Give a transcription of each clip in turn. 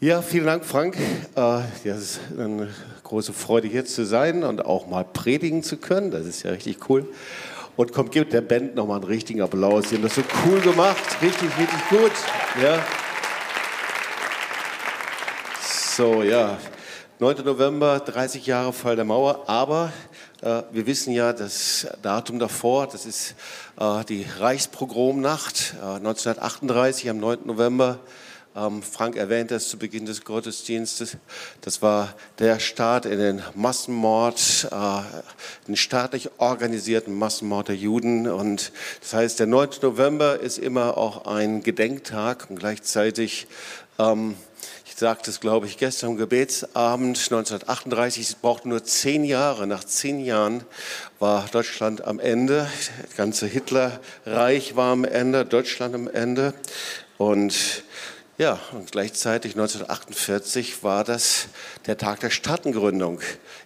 Ja, vielen Dank, Frank. Äh, es ist eine große Freude, hier zu sein und auch mal predigen zu können. Das ist ja richtig cool. Und kommt, gibt der Band nochmal einen richtigen Applaus. Die haben das so cool gemacht. Richtig, richtig gut. Ja. So, ja. 9. November, 30 Jahre Fall der Mauer. Aber äh, wir wissen ja, das Datum davor, das ist äh, die Reichspogromnacht äh, 1938 am 9. November. Ähm, Frank erwähnt das zu Beginn des Gottesdienstes. Das war der Start in den Massenmord, äh, den staatlich organisierten Massenmord der Juden. Und das heißt, der 9. November ist immer auch ein Gedenktag und gleichzeitig ähm, ich sagte es, glaube ich, gestern am Gebetsabend 1938. Es brauchte nur zehn Jahre. Nach zehn Jahren war Deutschland am Ende. Das ganze Hitlerreich war am Ende, Deutschland am Ende. Und ja, und gleichzeitig 1948 war das der Tag der Staatengründung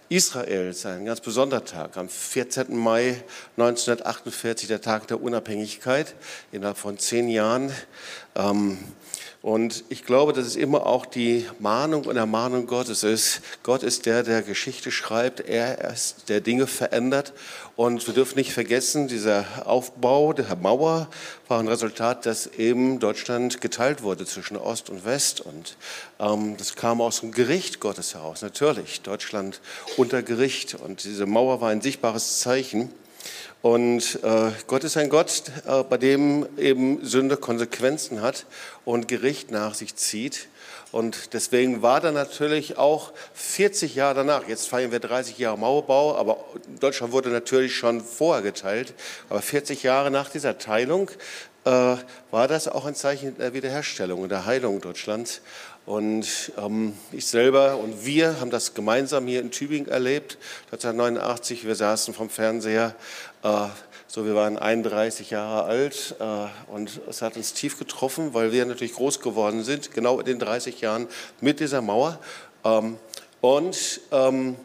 Israels, ein ganz besonderer Tag. Am 14. Mai 1948, der Tag der Unabhängigkeit, innerhalb von zehn Jahren. Ähm, und ich glaube, dass es immer auch die Mahnung und Ermahnung Gottes ist. Gott ist der, der Geschichte schreibt. Er ist der Dinge verändert. Und wir dürfen nicht vergessen, dieser Aufbau der Mauer war ein Resultat, dass eben Deutschland geteilt wurde zwischen Ost und West. Und ähm, das kam aus dem Gericht Gottes heraus. Natürlich, Deutschland unter Gericht. Und diese Mauer war ein sichtbares Zeichen. Und äh, Gott ist ein Gott, äh, bei dem eben Sünde Konsequenzen hat und Gericht nach sich zieht. Und deswegen war da natürlich auch 40 Jahre danach, jetzt feiern wir 30 Jahre Mauerbau, aber Deutschland wurde natürlich schon vorher geteilt, aber 40 Jahre nach dieser Teilung äh, war das auch ein Zeichen der Wiederherstellung und der Heilung Deutschlands. Und ähm, ich selber und wir haben das gemeinsam hier in Tübingen erlebt. 1989, wir saßen vom Fernseher, äh, so wir waren 31 Jahre alt äh, und es hat uns tief getroffen, weil wir natürlich groß geworden sind, genau in den 30 Jahren mit dieser Mauer. Ähm, und ähm,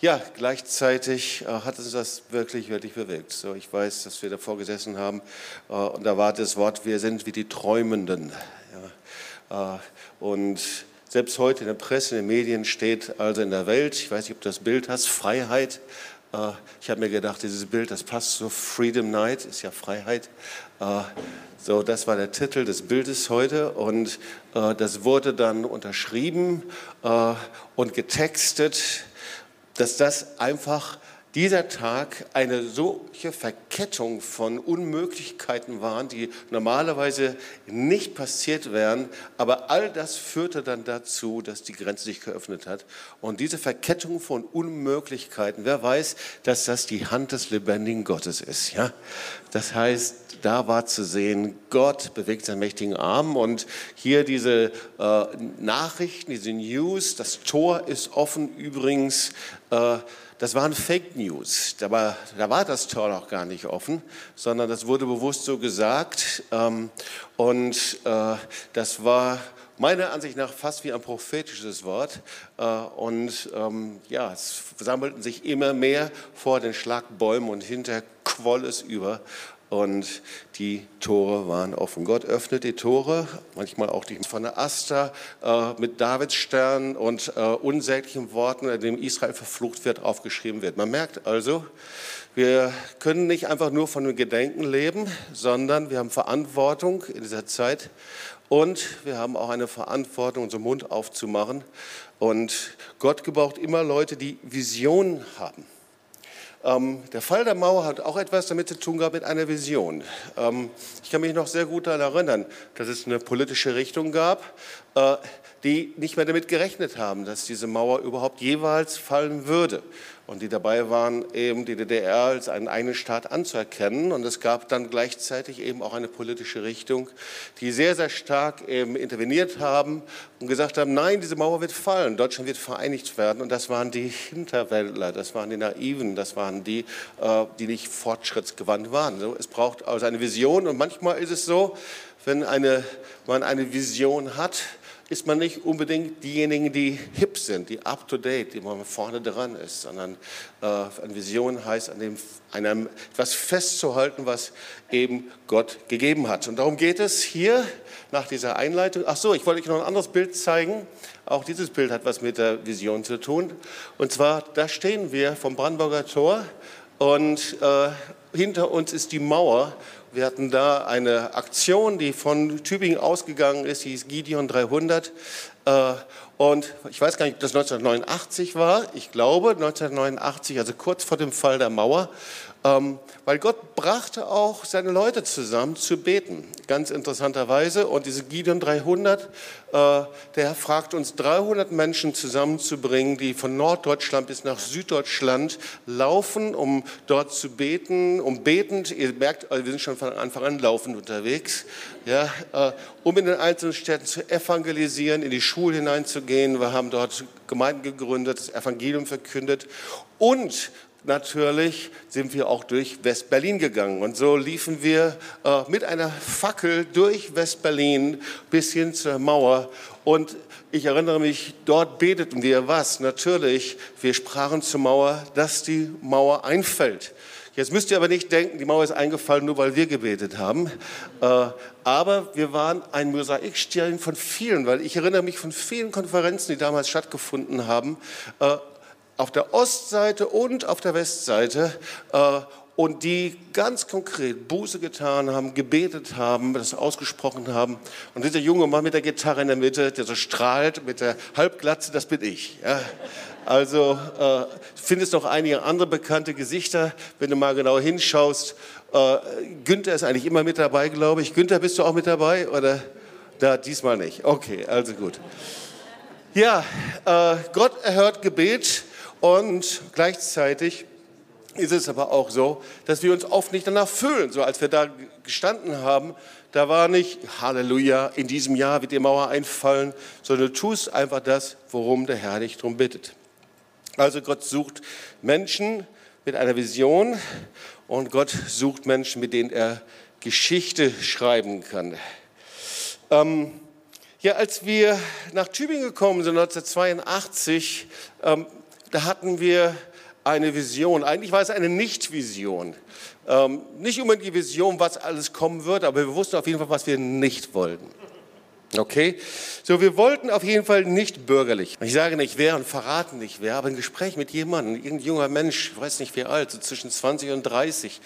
ja, gleichzeitig äh, hat uns das wirklich, wirklich bewegt. So, ich weiß, dass wir davor gesessen haben äh, und da war das Wort, wir sind wie die Träumenden. Äh, und selbst heute in der Presse, in den Medien steht also in der Welt, ich weiß nicht, ob du das Bild hast, Freiheit. Äh, ich habe mir gedacht, dieses Bild, das passt so, Freedom Night ist ja Freiheit. Äh, so, das war der Titel des Bildes heute und das wurde dann unterschrieben und getextet, dass das einfach dieser Tag eine solche Verkettung von Unmöglichkeiten waren, die normalerweise nicht passiert wären. Aber all das führte dann dazu, dass die Grenze sich geöffnet hat. Und diese Verkettung von Unmöglichkeiten, wer weiß, dass das die Hand des lebendigen Gottes ist. Ja? Das heißt, da war zu sehen, Gott bewegt seinen mächtigen Arm und hier diese äh, Nachrichten, diese News, das Tor ist offen übrigens. Äh, das waren Fake News. Da war, da war das Tor noch gar nicht offen, sondern das wurde bewusst so gesagt. Ähm, und äh, das war meiner Ansicht nach fast wie ein prophetisches Wort. Äh, und ähm, ja, es sammelten sich immer mehr vor den Schlagbäumen und hinter quoll es über und die Tore waren offen. Gott öffnet die Tore, manchmal auch die von der Aster äh, mit Davidsstern und äh, unsäglichen Worten, in dem Israel verflucht wird, aufgeschrieben wird. Man merkt also, wir können nicht einfach nur von dem Gedenken leben, sondern wir haben Verantwortung in dieser Zeit und wir haben auch eine Verantwortung, unseren Mund aufzumachen. Und Gott gebraucht immer Leute, die Visionen haben. Ähm, der Fall der Mauer hat auch etwas damit zu tun gehabt mit einer Vision. Ähm, ich kann mich noch sehr gut daran erinnern, dass es eine politische Richtung gab, die nicht mehr damit gerechnet haben, dass diese Mauer überhaupt jeweils fallen würde und die dabei waren, eben die DDR als einen eigenen Staat anzuerkennen. Und es gab dann gleichzeitig eben auch eine politische Richtung, die sehr, sehr stark eben interveniert haben und gesagt haben, nein, diese Mauer wird fallen, Deutschland wird vereinigt werden. Und das waren die Hinterwäldler, das waren die Naiven, das waren die, äh, die nicht fortschrittsgewandt waren. Es braucht also eine Vision und manchmal ist es so, wenn eine, man eine Vision hat, ist man nicht unbedingt diejenigen, die hip sind, die up-to-date, die man vorne dran ist, sondern äh, eine Vision heißt, an dem, einem etwas festzuhalten, was eben Gott gegeben hat. Und darum geht es hier nach dieser Einleitung. Ach so, ich wollte euch noch ein anderes Bild zeigen. Auch dieses Bild hat was mit der Vision zu tun. Und zwar, da stehen wir vom Brandenburger Tor und äh, hinter uns ist die Mauer wir hatten da eine Aktion, die von Tübingen ausgegangen ist, die hieß Gideon 300. Äh, und ich weiß gar nicht, ob das 1989 war. Ich glaube 1989, also kurz vor dem Fall der Mauer. Ähm, weil Gott brachte auch seine Leute zusammen zu beten, ganz interessanterweise. Und diese Gideon 300, äh, der fragt uns 300 Menschen zusammenzubringen, die von Norddeutschland bis nach Süddeutschland laufen, um dort zu beten, um betend, ihr merkt, wir sind schon von Anfang an laufend unterwegs, ja, äh, um in den einzelnen Städten zu evangelisieren, in die Schulen hineinzugehen. Wir haben dort Gemeinden gegründet, das Evangelium verkündet und natürlich sind wir auch durch West-Berlin gegangen. Und so liefen wir äh, mit einer Fackel durch West-Berlin bis hin zur Mauer. Und ich erinnere mich, dort beteten wir was? Natürlich, wir sprachen zur Mauer, dass die Mauer einfällt. Jetzt müsst ihr aber nicht denken, die Mauer ist eingefallen, nur weil wir gebetet haben. Äh, aber wir waren ein Mosaikstein von vielen, weil ich erinnere mich von vielen Konferenzen, die damals stattgefunden haben, äh, auf der Ostseite und auf der Westseite äh, und die ganz konkret Buße getan haben, gebetet haben, das ausgesprochen haben. Und dieser junge Mann mit der Gitarre in der Mitte, der so strahlt mit der Halbglatze, das bin ich. Ja. Also äh, findest noch einige andere bekannte Gesichter, wenn du mal genau hinschaust. Äh, Günther ist eigentlich immer mit dabei, glaube ich. Günther, bist du auch mit dabei oder? Da diesmal nicht. Okay, also gut. Ja, äh, Gott erhört Gebet. Und gleichzeitig ist es aber auch so, dass wir uns oft nicht danach fühlen. So als wir da gestanden haben, da war nicht Halleluja, in diesem Jahr wird die Mauer einfallen, sondern du tust einfach das, worum der Herr dich darum bittet. Also Gott sucht Menschen mit einer Vision und Gott sucht Menschen, mit denen er Geschichte schreiben kann. Ähm, ja, als wir nach Tübingen gekommen sind, 1982, ähm, da hatten wir eine Vision. Eigentlich war es eine Nicht-Vision. Ähm, nicht unbedingt die Vision, was alles kommen wird, aber wir wussten auf jeden Fall, was wir nicht wollten. Okay? So, wir wollten auf jeden Fall nicht bürgerlich. Ich sage nicht wer und verrate nicht wer, aber ein Gespräch mit jemandem, irgendein junger Mensch, ich weiß nicht wie alt, so zwischen 20 und 30,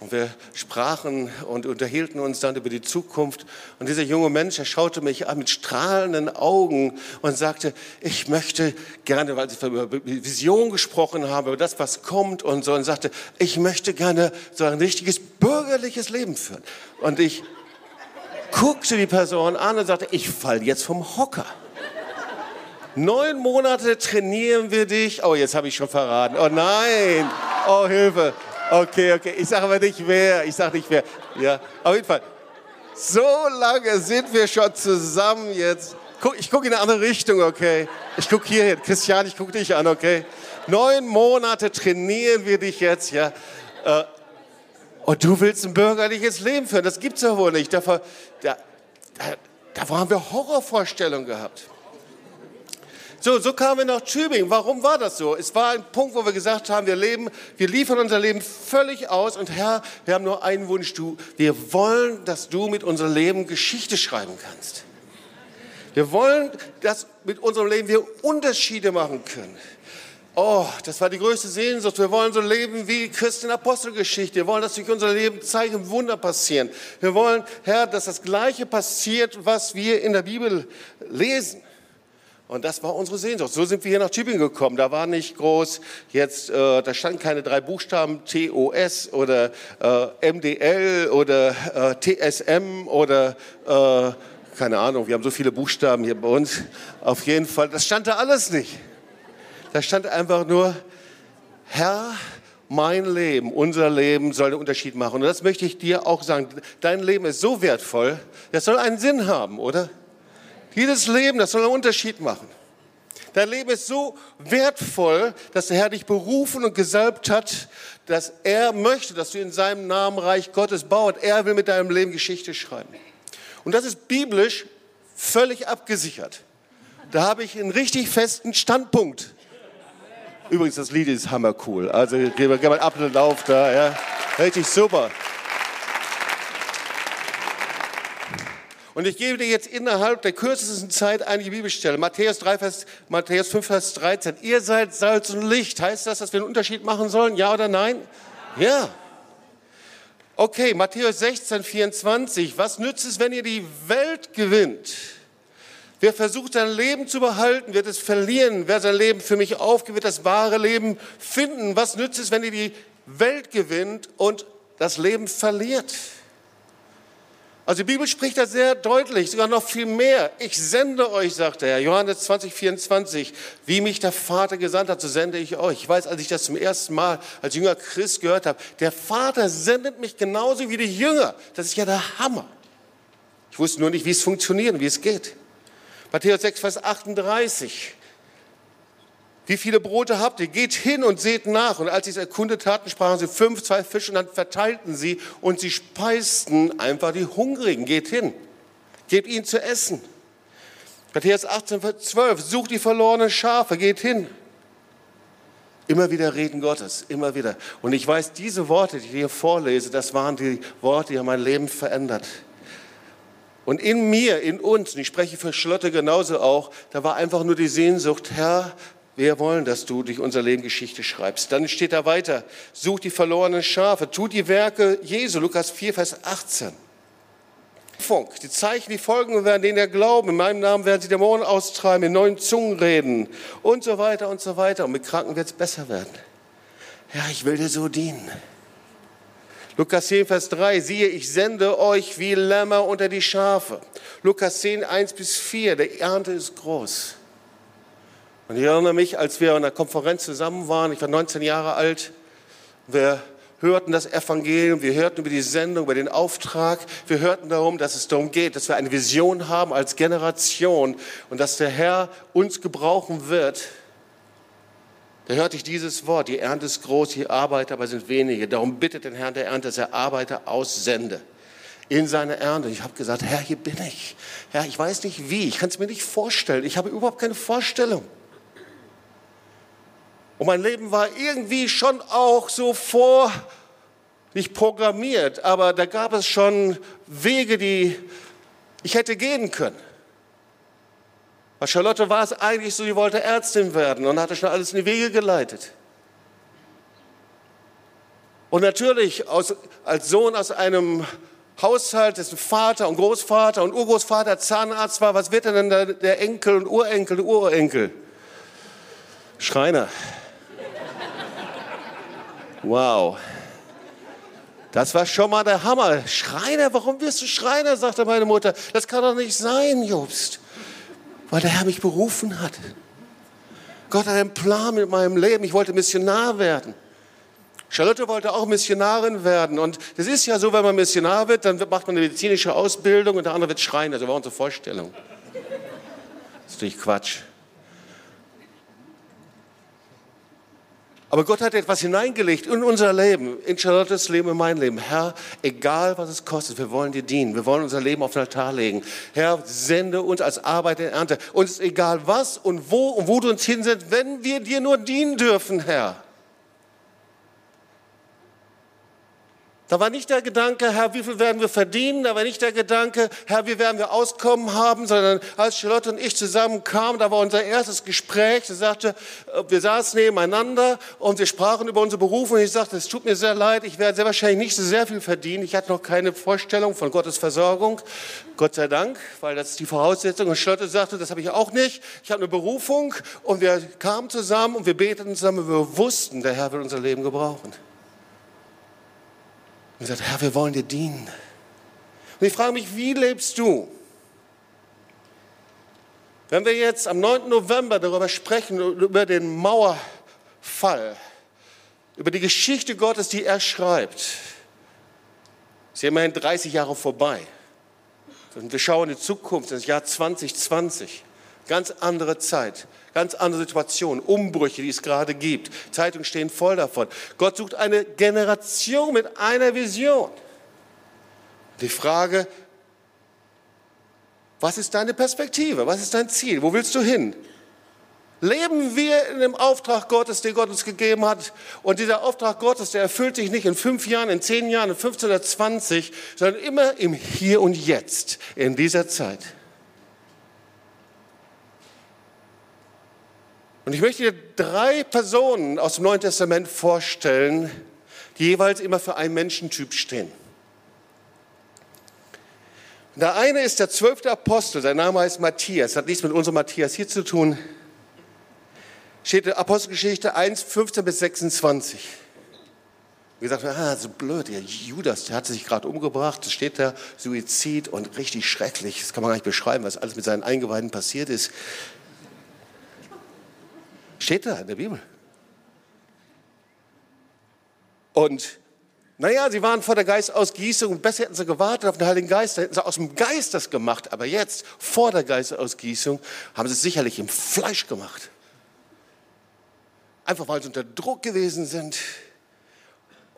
und wir sprachen und unterhielten uns dann über die Zukunft. Und dieser junge Mensch, er schaute mich an mit strahlenden Augen und sagte, ich möchte gerne, weil ich über Vision gesprochen habe, über das, was kommt und so, und sagte, ich möchte gerne so ein richtiges bürgerliches Leben führen. Und ich guckte die Person an und sagte, ich falle jetzt vom Hocker. Neun Monate trainieren wir dich. Oh, jetzt habe ich schon verraten. Oh nein. Oh, Hilfe. Okay, okay. Ich sage aber nicht wer. Ich sage nicht wer. Ja, auf jeden Fall. So lange sind wir schon zusammen jetzt. Ich gucke in eine andere Richtung, okay? Ich gucke hier hin. Christian, ich gucke dich an, okay? Neun Monate trainieren wir dich jetzt, ja? Äh, und du willst ein bürgerliches Leben führen. Das gibt es ja wohl nicht. Da, da, davor haben wir Horrorvorstellungen gehabt. So, so kamen wir nach Tübingen. Warum war das so? Es war ein Punkt, wo wir gesagt haben, wir leben, wir liefern unser Leben völlig aus und Herr, wir haben nur einen Wunsch, du, wir wollen, dass du mit unserem Leben Geschichte schreiben kannst. Wir wollen, dass mit unserem Leben wir Unterschiede machen können. Oh, das war die größte Sehnsucht. Wir wollen so leben wie Christen Apostelgeschichte. Wir wollen, dass durch unser Leben Zeichen Wunder passieren. Wir wollen, Herr, dass das Gleiche passiert, was wir in der Bibel lesen. Und das war unsere Sehnsucht. So sind wir hier nach Tübingen gekommen. Da war nicht groß jetzt, äh, da standen keine drei Buchstaben TOS oder äh, MDL oder äh, TSM oder äh, keine Ahnung. Wir haben so viele Buchstaben hier bei uns. Auf jeden Fall, das stand da alles nicht. Da stand einfach nur Herr, mein Leben, unser Leben soll einen Unterschied machen. Und das möchte ich dir auch sagen. Dein Leben ist so wertvoll, das soll einen Sinn haben, oder? Jedes Leben, das soll einen Unterschied machen. Dein Leben ist so wertvoll, dass der Herr dich berufen und gesalbt hat, dass er möchte, dass du in seinem Namen Reich Gottes baut. Er will mit deinem Leben Geschichte schreiben. Und das ist biblisch völlig abgesichert. Da habe ich einen richtig festen Standpunkt. Übrigens, das Lied ist hammercool. Also wir einen Applaus da. Ja. Richtig super. Und ich gebe dir jetzt innerhalb der kürzesten Zeit einige Bibelstellen. Matthäus, 3, Vers, Matthäus 5, Vers 13. Ihr seid Salz und Licht. Heißt das, dass wir einen Unterschied machen sollen? Ja oder nein? Ja. Okay, Matthäus 16, 24. Was nützt es, wenn ihr die Welt gewinnt? Wer versucht, sein Leben zu behalten, wird es verlieren. Wer sein Leben für mich aufgibt, wird das wahre Leben finden. Was nützt es, wenn ihr die Welt gewinnt und das Leben verliert? Also die Bibel spricht da sehr deutlich, sogar noch viel mehr. Ich sende euch, sagt er, Johannes 20, 24, wie mich der Vater gesandt hat, so sende ich euch. Ich weiß, als ich das zum ersten Mal als Jünger Christ gehört habe, der Vater sendet mich genauso wie die Jünger. Das ist ja der Hammer. Ich wusste nur nicht, wie es funktioniert wie es geht. Matthäus 6, Vers 38. Wie viele Brote habt ihr? Geht hin und seht nach. Und als sie es erkundet hatten, sprachen sie fünf, zwei Fische und dann verteilten sie und sie speisten einfach die Hungrigen. Geht hin. Gebt ihnen zu essen. Matthäus 18, Vers 12. Sucht die verlorenen Schafe. Geht hin. Immer wieder Reden Gottes, immer wieder. Und ich weiß, diese Worte, die ich hier vorlese, das waren die Worte, die haben mein Leben verändert. Und in mir, in uns, und ich spreche für Schlotte genauso auch, da war einfach nur die Sehnsucht, Herr, wir wollen, dass du durch unser Leben Geschichte schreibst. Dann steht da weiter, such die verlorenen Schafe, tu die Werke Jesu, Lukas 4, Vers 18. Die Zeichen, die folgen werden, denen er glauben. In meinem Namen werden sie Dämonen austreiben, in neuen Zungen reden und so weiter und so weiter. Und mit Kranken wird es besser werden. Ja, ich will dir so dienen. Lukas 10, Vers 3, siehe, ich sende euch wie Lämmer unter die Schafe. Lukas 10, 1 bis 4, der Ernte ist groß. Und ich erinnere mich, als wir an der Konferenz zusammen waren, ich war 19 Jahre alt, wir hörten das Evangelium, wir hörten über die Sendung, über den Auftrag, wir hörten darum, dass es darum geht, dass wir eine Vision haben als Generation und dass der Herr uns gebrauchen wird, da hörte ich dieses Wort, die Ernte ist groß, die Arbeiter aber sind wenige. Darum bittet den Herrn der Ernte, dass er Arbeiter aussende in seine Ernte. Ich habe gesagt, Herr, hier bin ich. Herr, ich weiß nicht wie, ich kann es mir nicht vorstellen. Ich habe überhaupt keine Vorstellung. Und mein Leben war irgendwie schon auch so vor, nicht programmiert, aber da gab es schon Wege, die ich hätte gehen können. Bei Charlotte war es eigentlich so, sie wollte Ärztin werden und hatte schon alles in die Wege geleitet. Und natürlich aus, als Sohn aus einem Haushalt, dessen Vater und Großvater und Urgroßvater Zahnarzt war, was wird denn der, der Enkel und Urenkel, Urenkel? Schreiner. Wow. Das war schon mal der Hammer. Schreiner, warum wirst du Schreiner, sagte meine Mutter. Das kann doch nicht sein, Jobst weil der Herr mich berufen hat. Gott hat einen Plan mit meinem Leben. Ich wollte Missionar werden. Charlotte wollte auch Missionarin werden. Und das ist ja so, wenn man Missionar wird, dann macht man eine medizinische Ausbildung und der andere wird Schreiner. Das war unsere Vorstellung. Das ist natürlich Quatsch. Aber Gott hat etwas hineingelegt in unser Leben, in Charlottes Leben, in mein Leben. Herr, egal was es kostet, wir wollen dir dienen. Wir wollen unser Leben auf den Altar legen. Herr, sende uns als Arbeit in Ernte. Uns ist egal was und wo und wo du uns hinsetzt, wenn wir dir nur dienen dürfen, Herr. Da war nicht der Gedanke, Herr, wie viel werden wir verdienen? Da war nicht der Gedanke, Herr, wie werden wir Auskommen haben? Sondern als Charlotte und ich zusammen kamen, da war unser erstes Gespräch. Sie sagte, äh, wir saßen nebeneinander und wir sprachen über unsere Berufe. Und ich sagte, es tut mir sehr leid, ich werde sehr wahrscheinlich nicht so sehr viel verdienen. Ich hatte noch keine Vorstellung von Gottes Versorgung. Gott sei Dank, weil das ist die Voraussetzung. Und Charlotte sagte, das habe ich auch nicht. Ich habe eine Berufung. Und wir kamen zusammen und wir beteten zusammen. Wir wussten, der Herr will unser Leben gebrauchen und gesagt, Herr, wir wollen dir dienen. Und ich frage mich, wie lebst du? Wenn wir jetzt am 9. November darüber sprechen, über den Mauerfall, über die Geschichte Gottes, die er schreibt, ist immerhin 30 Jahre vorbei. Und wir schauen in die Zukunft, das Jahr 2020, ganz andere Zeit. Ganz andere Situation, Umbrüche, die es gerade gibt. Zeitungen stehen voll davon. Gott sucht eine Generation mit einer Vision. Die Frage, Was ist deine Perspektive? Was ist dein Ziel? Wo willst du hin? Leben wir in dem Auftrag Gottes, den Gott uns gegeben hat. Und dieser Auftrag Gottes, der erfüllt sich nicht in fünf Jahren, in zehn Jahren, in 15 oder 20, sondern immer im Hier und Jetzt, in dieser Zeit. Und ich möchte dir drei Personen aus dem Neuen Testament vorstellen, die jeweils immer für einen Menschentyp stehen. Der eine ist der zwölfte Apostel, sein Name heißt Matthias, hat nichts mit unserem Matthias hier zu tun steht in Apostelgeschichte 1, 15 bis 26. Wie gesagt, ah, so blöd, der Judas, der hat sich gerade umgebracht, das steht da, Suizid und richtig schrecklich. Das kann man gar nicht beschreiben, was alles mit seinen Eingeweiden passiert ist. Steht da in der Bibel. Und naja, sie waren vor der Geistausgießung und besser hätten sie gewartet auf den Heiligen Geist, da hätten sie aus dem Geist das gemacht. Aber jetzt, vor der Geistausgießung, haben sie es sicherlich im Fleisch gemacht einfach weil sie unter Druck gewesen sind.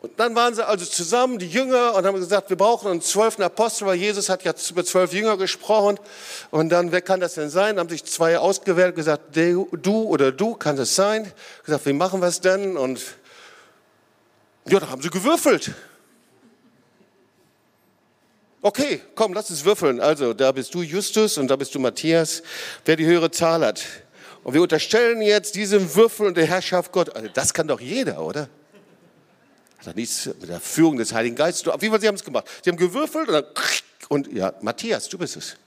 Und dann waren sie also zusammen, die Jünger, und haben gesagt, wir brauchen einen zwölften Apostel, weil Jesus hat ja über zwölf Jünger gesprochen. Und dann, wer kann das denn sein? Haben sich zwei ausgewählt, gesagt, du oder du, kann das sein? Gesagt, wie machen wir es denn? Und ja, da haben sie gewürfelt. Okay, komm, lass uns würfeln. Also, da bist du Justus und da bist du Matthias. Wer die höhere Zahl hat. Und wir unterstellen jetzt diesem Würfel und der Herrschaft Gott. Also das kann doch jeder, oder? Hat doch nichts mit der Führung des Heiligen Geistes. Auf jeden Fall, sie haben es gemacht. Sie haben gewürfelt und dann, und ja, Matthias, du bist es.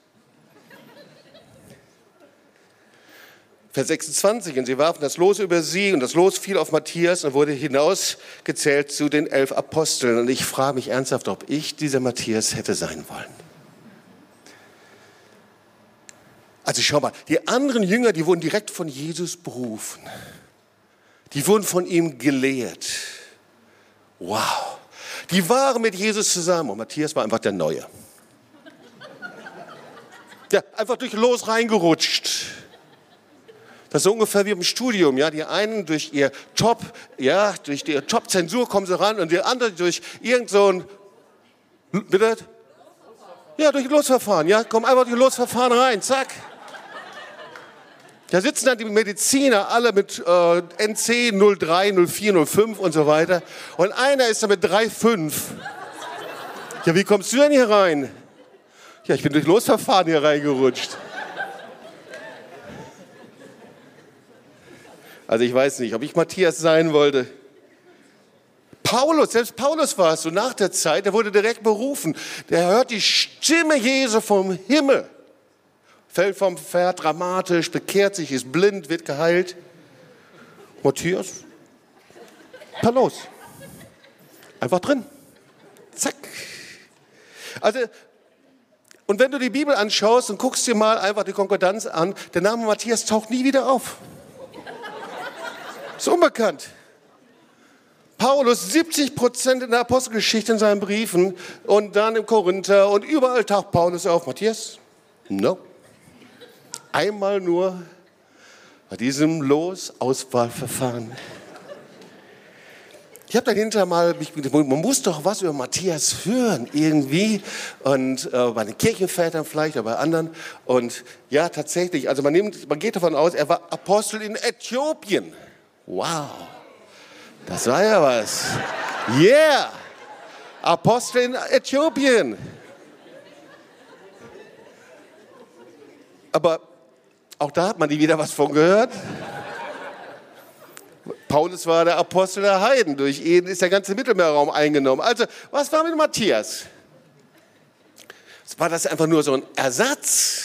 Vers 26, und sie warfen das Los über sie und das Los fiel auf Matthias und wurde hinausgezählt zu den elf Aposteln. Und ich frage mich ernsthaft, ob ich dieser Matthias hätte sein wollen. Also schau mal, die anderen Jünger, die wurden direkt von Jesus berufen. Die wurden von ihm gelehrt. Wow. Die waren mit Jesus zusammen und Matthias war einfach der Neue. Ja, einfach durch Los reingerutscht. Das ist so ungefähr wie im Studium, ja. Die einen durch ihr Top, ja, durch ihre Top-Zensur kommen sie ran und die anderen durch irgend so ein, bitte? Ja, durch Losverfahren, ja. Kommen einfach durch Losverfahren rein, zack. Da sitzen dann die Mediziner alle mit äh, NC 03, 04, 05 und so weiter. Und einer ist da mit 3,5. Ja, wie kommst du denn hier rein? Ja, ich bin durch Losverfahren hier reingerutscht. Also ich weiß nicht, ob ich Matthias sein wollte. Paulus, selbst Paulus war es so nach der Zeit, der wurde direkt berufen. Der hört die Stimme Jesu vom Himmel fällt vom Pferd dramatisch, bekehrt sich, ist blind, wird geheilt. Matthias, da los. Einfach drin. Zack. Also, und wenn du die Bibel anschaust und guckst dir mal einfach die Konkordanz an, der Name Matthias taucht nie wieder auf. Ist unbekannt. Paulus 70 Prozent in der Apostelgeschichte in seinen Briefen und dann im Korinther und überall taucht Paulus auf. Matthias? No einmal nur bei diesem Los-Auswahlverfahren. Ich habe dann hinterher mal, man muss doch was über Matthias hören, irgendwie. Und äh, bei den Kirchenvätern vielleicht, aber bei anderen. Und ja, tatsächlich, also man, nimmt, man geht davon aus, er war Apostel in Äthiopien. Wow, das war ja was. Yeah, Apostel in Äthiopien. Aber auch da hat man nie wieder was von gehört. Paulus war der Apostel der Heiden. Durch ihn ist der ganze Mittelmeerraum eingenommen. Also, was war mit Matthias? War das einfach nur so ein Ersatz?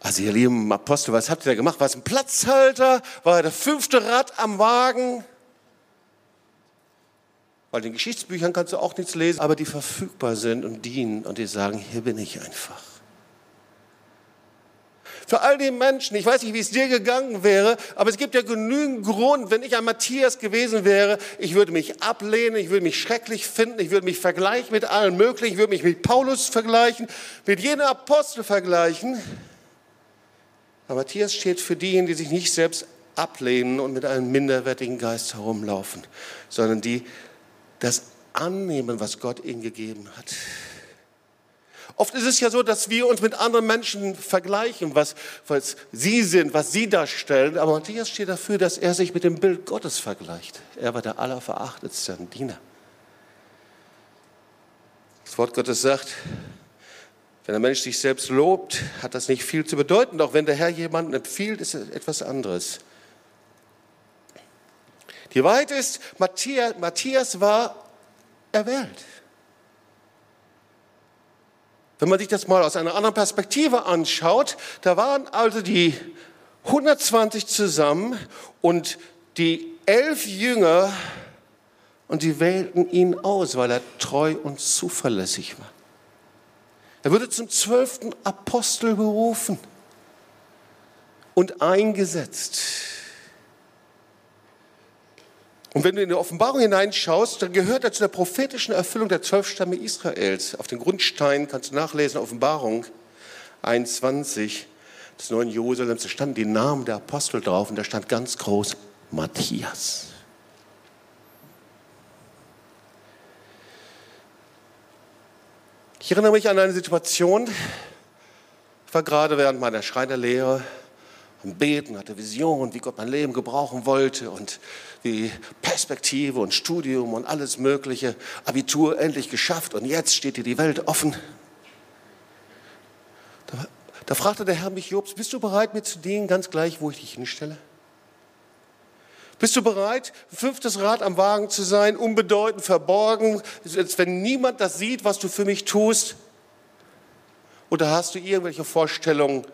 Also, ihr lieben Apostel, was habt ihr da gemacht? War es ein Platzhalter? War er der fünfte Rad am Wagen? Weil in den Geschichtsbüchern kannst du auch nichts lesen, aber die verfügbar sind und dienen und die sagen, hier bin ich einfach für all die Menschen. Ich weiß nicht, wie es dir gegangen wäre, aber es gibt ja genügend Grund, wenn ich ein Matthias gewesen wäre, ich würde mich ablehnen, ich würde mich schrecklich finden, ich würde mich vergleichen mit allen möglichen, ich würde mich mit Paulus vergleichen, mit jedem Apostel vergleichen. Aber Matthias steht für diejenigen, die sich nicht selbst ablehnen und mit einem minderwertigen Geist herumlaufen, sondern die das annehmen, was Gott ihnen gegeben hat. Oft ist es ja so, dass wir uns mit anderen Menschen vergleichen, was, was sie sind, was sie darstellen. Aber Matthias steht dafür, dass er sich mit dem Bild Gottes vergleicht. Er war der allerverachtetste Diener. Das Wort Gottes sagt, wenn der Mensch sich selbst lobt, hat das nicht viel zu bedeuten. Doch wenn der Herr jemanden empfiehlt, ist es etwas anderes. Die Wahrheit ist, Matthias, Matthias war erwählt. Wenn man sich das mal aus einer anderen Perspektive anschaut, da waren also die 120 zusammen und die elf Jünger und die wählten ihn aus, weil er treu und zuverlässig war. Er wurde zum zwölften Apostel berufen und eingesetzt. Und wenn du in die Offenbarung hineinschaust, dann gehört er zu der prophetischen Erfüllung der zwölf Stämme Israels. Auf den Grundstein kannst du nachlesen, Offenbarung 21 des neuen Jerusalems, da standen die Namen der Apostel drauf und da stand ganz groß Matthias. Ich erinnere mich an eine Situation, ich war gerade während meiner Schreinerlehre am Beten, hatte Vision, wie Gott mein Leben gebrauchen wollte und wie Perspektive und Studium und alles Mögliche, Abitur endlich geschafft und jetzt steht dir die Welt offen. Da, da fragte der Herr mich, Jobs, bist du bereit, mir zu dienen, ganz gleich, wo ich dich hinstelle? Bist du bereit, fünftes Rad am Wagen zu sein, unbedeutend, verborgen, wenn niemand das sieht, was du für mich tust? Oder hast du irgendwelche Vorstellungen,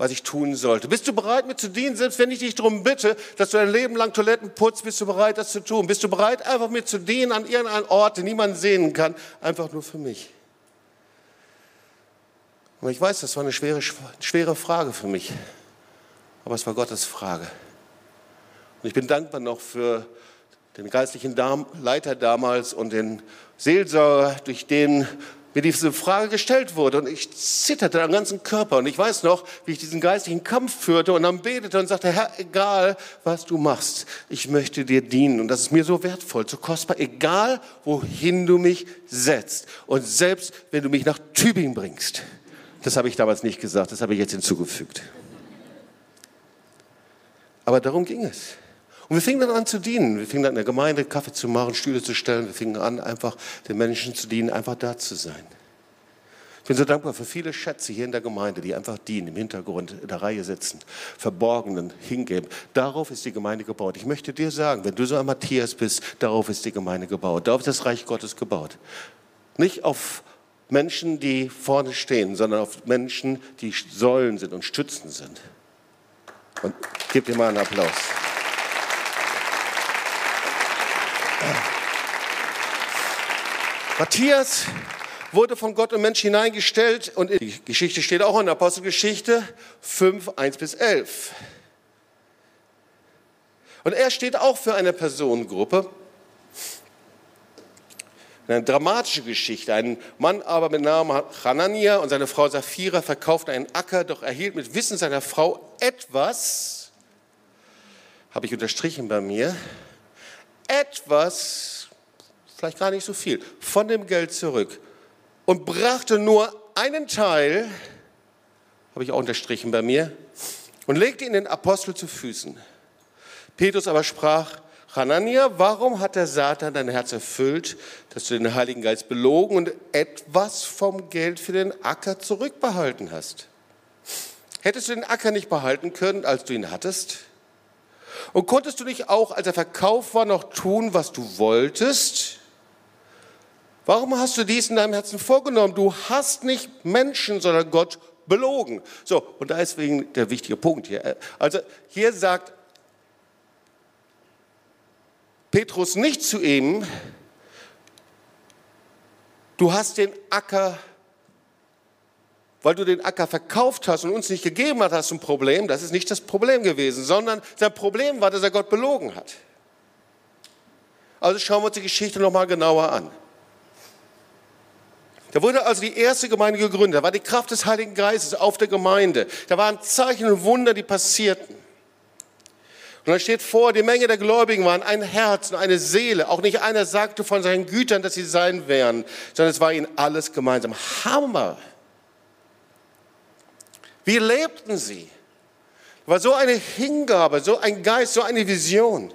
was ich tun sollte. Bist du bereit, mir zu dienen, selbst wenn ich dich darum bitte, dass du dein Leben lang Toiletten putzt, bist du bereit, das zu tun? Bist du bereit, einfach mir zu dienen an irgendeinem Ort, den niemand sehen kann, einfach nur für mich? Und ich weiß, das war eine schwere, schwere Frage für mich, aber es war Gottes Frage. Und ich bin dankbar noch für den geistlichen Leiter damals und den Seelsorger, durch den mir diese Frage gestellt wurde und ich zitterte am ganzen Körper und ich weiß noch, wie ich diesen geistlichen Kampf führte und dann betete und sagte, Herr, egal was du machst, ich möchte dir dienen und das ist mir so wertvoll, so kostbar, egal wohin du mich setzt und selbst wenn du mich nach Tübingen bringst. Das habe ich damals nicht gesagt, das habe ich jetzt hinzugefügt. Aber darum ging es. Und wir fingen dann an zu dienen. Wir fingen dann in der Gemeinde Kaffee zu machen, Stühle zu stellen. Wir fingen an, einfach den Menschen zu dienen, einfach da zu sein. Ich bin so dankbar für viele Schätze hier in der Gemeinde, die einfach dienen, im Hintergrund in der Reihe sitzen, Verborgenen hingeben. Darauf ist die Gemeinde gebaut. Ich möchte dir sagen, wenn du so ein Matthias bist, darauf ist die Gemeinde gebaut. Darauf ist das Reich Gottes gebaut. Nicht auf Menschen, die vorne stehen, sondern auf Menschen, die Säulen sind und Stützen sind. Und gib dir mal einen Applaus. Matthias wurde von Gott und Mensch hineingestellt und die Geschichte steht auch in der Apostelgeschichte 5, 1 bis 11. Und er steht auch für eine Personengruppe, eine dramatische Geschichte. Ein Mann aber mit Namen Hanania und seine Frau Sapphira verkauften einen Acker, doch erhielt mit Wissen seiner Frau etwas, habe ich unterstrichen bei mir, etwas, vielleicht gar nicht so viel, von dem Geld zurück und brachte nur einen Teil, habe ich auch unterstrichen bei mir, und legte ihn den Apostel zu Füßen. Petrus aber sprach, Hanania, warum hat der Satan dein Herz erfüllt, dass du den Heiligen Geist belogen und etwas vom Geld für den Acker zurückbehalten hast? Hättest du den Acker nicht behalten können, als du ihn hattest? Und konntest du nicht auch, als er verkauft war, noch tun, was du wolltest? Warum hast du dies in deinem Herzen vorgenommen? Du hast nicht Menschen, sondern Gott belogen. So, und da ist wegen der wichtige Punkt hier. Also hier sagt Petrus nicht zu ihm, du hast den Acker weil du den Acker verkauft hast und uns nicht gegeben hast, hast du ein Problem. Das ist nicht das Problem gewesen, sondern sein Problem war, dass er Gott belogen hat. Also schauen wir uns die Geschichte nochmal genauer an. Da wurde also die erste Gemeinde gegründet. Da war die Kraft des Heiligen Geistes auf der Gemeinde. Da waren Zeichen und Wunder, die passierten. Und dann steht vor, die Menge der Gläubigen waren ein Herz und eine Seele. Auch nicht einer sagte von seinen Gütern, dass sie sein wären, sondern es war ihnen alles gemeinsam. Hammer! Wie lebten sie? War so eine Hingabe, so ein Geist, so eine Vision.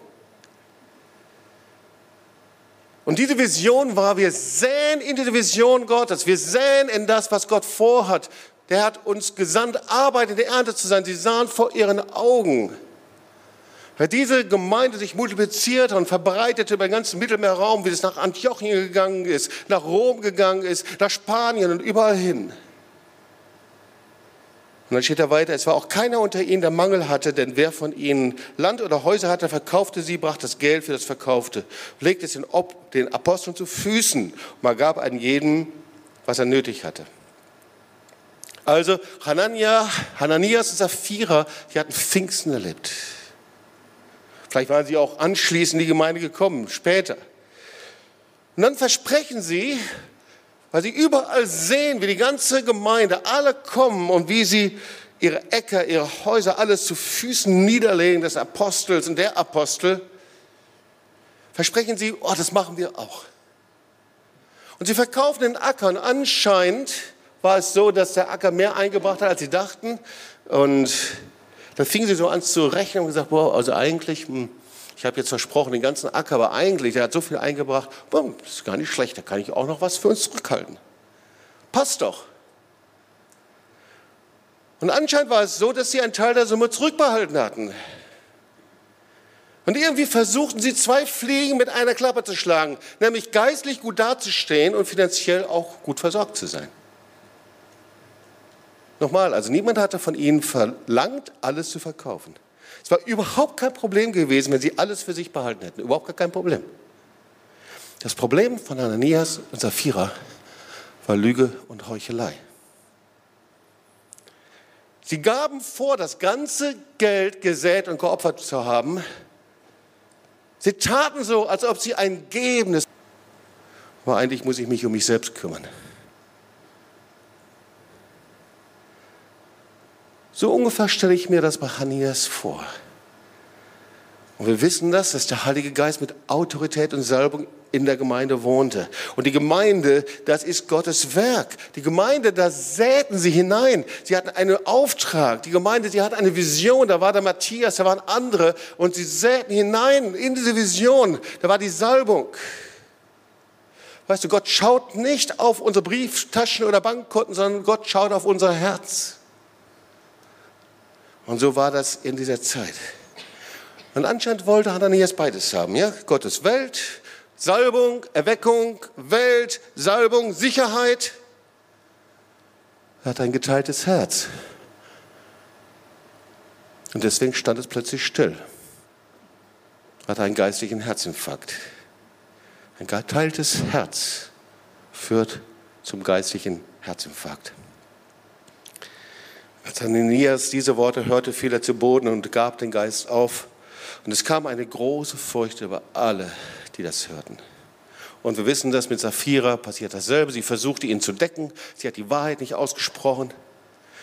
Und diese Vision war, wir säen in diese Vision Gottes, wir säen in das, was Gott vorhat. Der hat uns gesandt, Arbeit in der Ernte zu sein. Sie sahen vor ihren Augen. Weil diese Gemeinde sich multiplizierte und verbreitete über den ganzen Mittelmeerraum, wie es nach Antiochien gegangen ist, nach Rom gegangen ist, nach Spanien und überall hin. Und dann steht er weiter, es war auch keiner unter ihnen, der Mangel hatte, denn wer von ihnen Land oder Häuser hatte, verkaufte sie, brachte das Geld für das Verkaufte, legte es den, den Aposteln zu Füßen und man gab an jeden, was er nötig hatte. Also Hanania, Hananias und Sapphira, die hatten Pfingsten erlebt. Vielleicht waren sie auch anschließend in die Gemeinde gekommen, später. Und dann versprechen sie, weil sie überall sehen, wie die ganze Gemeinde, alle kommen und wie sie ihre Äcker, ihre Häuser, alles zu Füßen niederlegen des Apostels und der Apostel, versprechen sie, oh, das machen wir auch. Und sie verkaufen den Acker und anscheinend war es so, dass der Acker mehr eingebracht hat, als sie dachten. Und dann fingen sie so an zu rechnen und gesagt, boah, also eigentlich, hm, ich habe jetzt versprochen, den ganzen Acker, aber eigentlich, der hat so viel eingebracht, das ist gar nicht schlecht, da kann ich auch noch was für uns zurückhalten. Passt doch. Und anscheinend war es so, dass sie einen Teil der Summe zurückbehalten hatten. Und irgendwie versuchten sie zwei Fliegen mit einer Klappe zu schlagen, nämlich geistlich gut dazustehen und finanziell auch gut versorgt zu sein. Nochmal, also niemand hatte von ihnen verlangt, alles zu verkaufen. Es war überhaupt kein Problem gewesen, wenn sie alles für sich behalten hätten. Überhaupt gar kein Problem. Das Problem von Ananias und Sapphira war Lüge und Heuchelei. Sie gaben vor, das ganze Geld gesät und geopfert zu haben. Sie taten so, als ob sie ein gebendes. Aber eigentlich muss ich mich um mich selbst kümmern. So ungefähr stelle ich mir das bei Hannias vor. Und wir wissen das, dass der Heilige Geist mit Autorität und Salbung in der Gemeinde wohnte. Und die Gemeinde, das ist Gottes Werk. Die Gemeinde, da säten sie hinein. Sie hatten einen Auftrag. Die Gemeinde, sie hatte eine Vision. Da war der Matthias, da waren andere. Und sie säten hinein in diese Vision. Da war die Salbung. Weißt du, Gott schaut nicht auf unsere Brieftaschen oder Bankkonten, sondern Gott schaut auf unser Herz. Und so war das in dieser Zeit. Und anscheinend wollte Hananias beides haben, ja? Gottes Welt, Salbung, Erweckung, Welt, Salbung, Sicherheit. Er hat ein geteiltes Herz. Und deswegen stand es plötzlich still. Er hatte einen geistlichen Herzinfarkt. Ein geteiltes Herz führt zum geistlichen Herzinfarkt. Als Ananias diese Worte hörte, fiel er zu Boden und gab den Geist auf. Und es kam eine große Furcht über alle, die das hörten. Und wir wissen, dass mit Sapphira passiert dasselbe. Sie versuchte ihn zu decken. Sie hat die Wahrheit nicht ausgesprochen.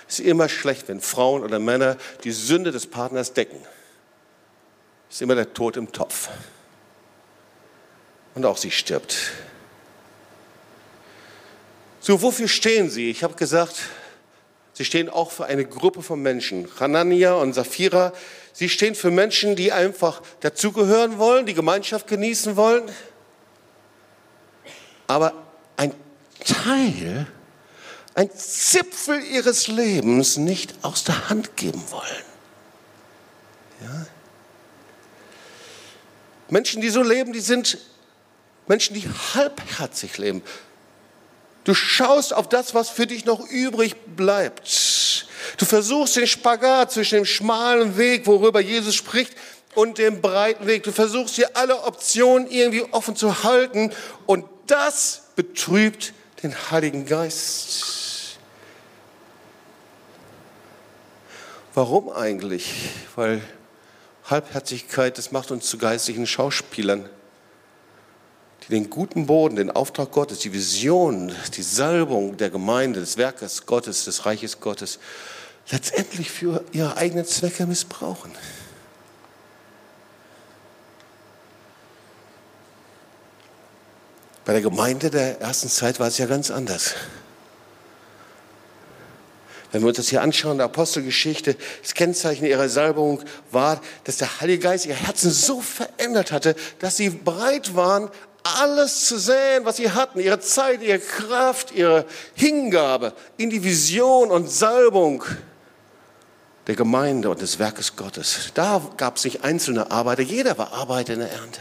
Es ist immer schlecht, wenn Frauen oder Männer die Sünde des Partners decken. Es ist immer der Tod im Topf. Und auch sie stirbt. So, wofür stehen sie? Ich habe gesagt, Sie stehen auch für eine Gruppe von Menschen. Hanania und Sapphira, sie stehen für Menschen, die einfach dazugehören wollen, die Gemeinschaft genießen wollen, aber ein Teil, ein Zipfel ihres Lebens nicht aus der Hand geben wollen. Ja? Menschen, die so leben, die sind Menschen, die halbherzig leben. Du schaust auf das, was für dich noch übrig bleibt. Du versuchst den Spagat zwischen dem schmalen Weg, worüber Jesus spricht, und dem breiten Weg. Du versuchst hier alle Optionen irgendwie offen zu halten und das betrübt den Heiligen Geist. Warum eigentlich? Weil Halbherzigkeit, das macht uns zu geistlichen Schauspielern die den guten Boden, den Auftrag Gottes, die Vision, die Salbung der Gemeinde, des Werkes Gottes, des Reiches Gottes letztendlich für ihre eigenen Zwecke missbrauchen. Bei der Gemeinde der ersten Zeit war es ja ganz anders. Wenn wir uns das hier anschauen, der Apostelgeschichte, das Kennzeichen ihrer Salbung war, dass der Heilige Geist ihr Herzen so verändert hatte, dass sie bereit waren, alles zu sehen, was sie hatten, ihre Zeit, ihre Kraft, ihre Hingabe in die Vision und Salbung der Gemeinde und des Werkes Gottes. Da gab es nicht einzelne Arbeiter, jeder war Arbeiter in der Ernte.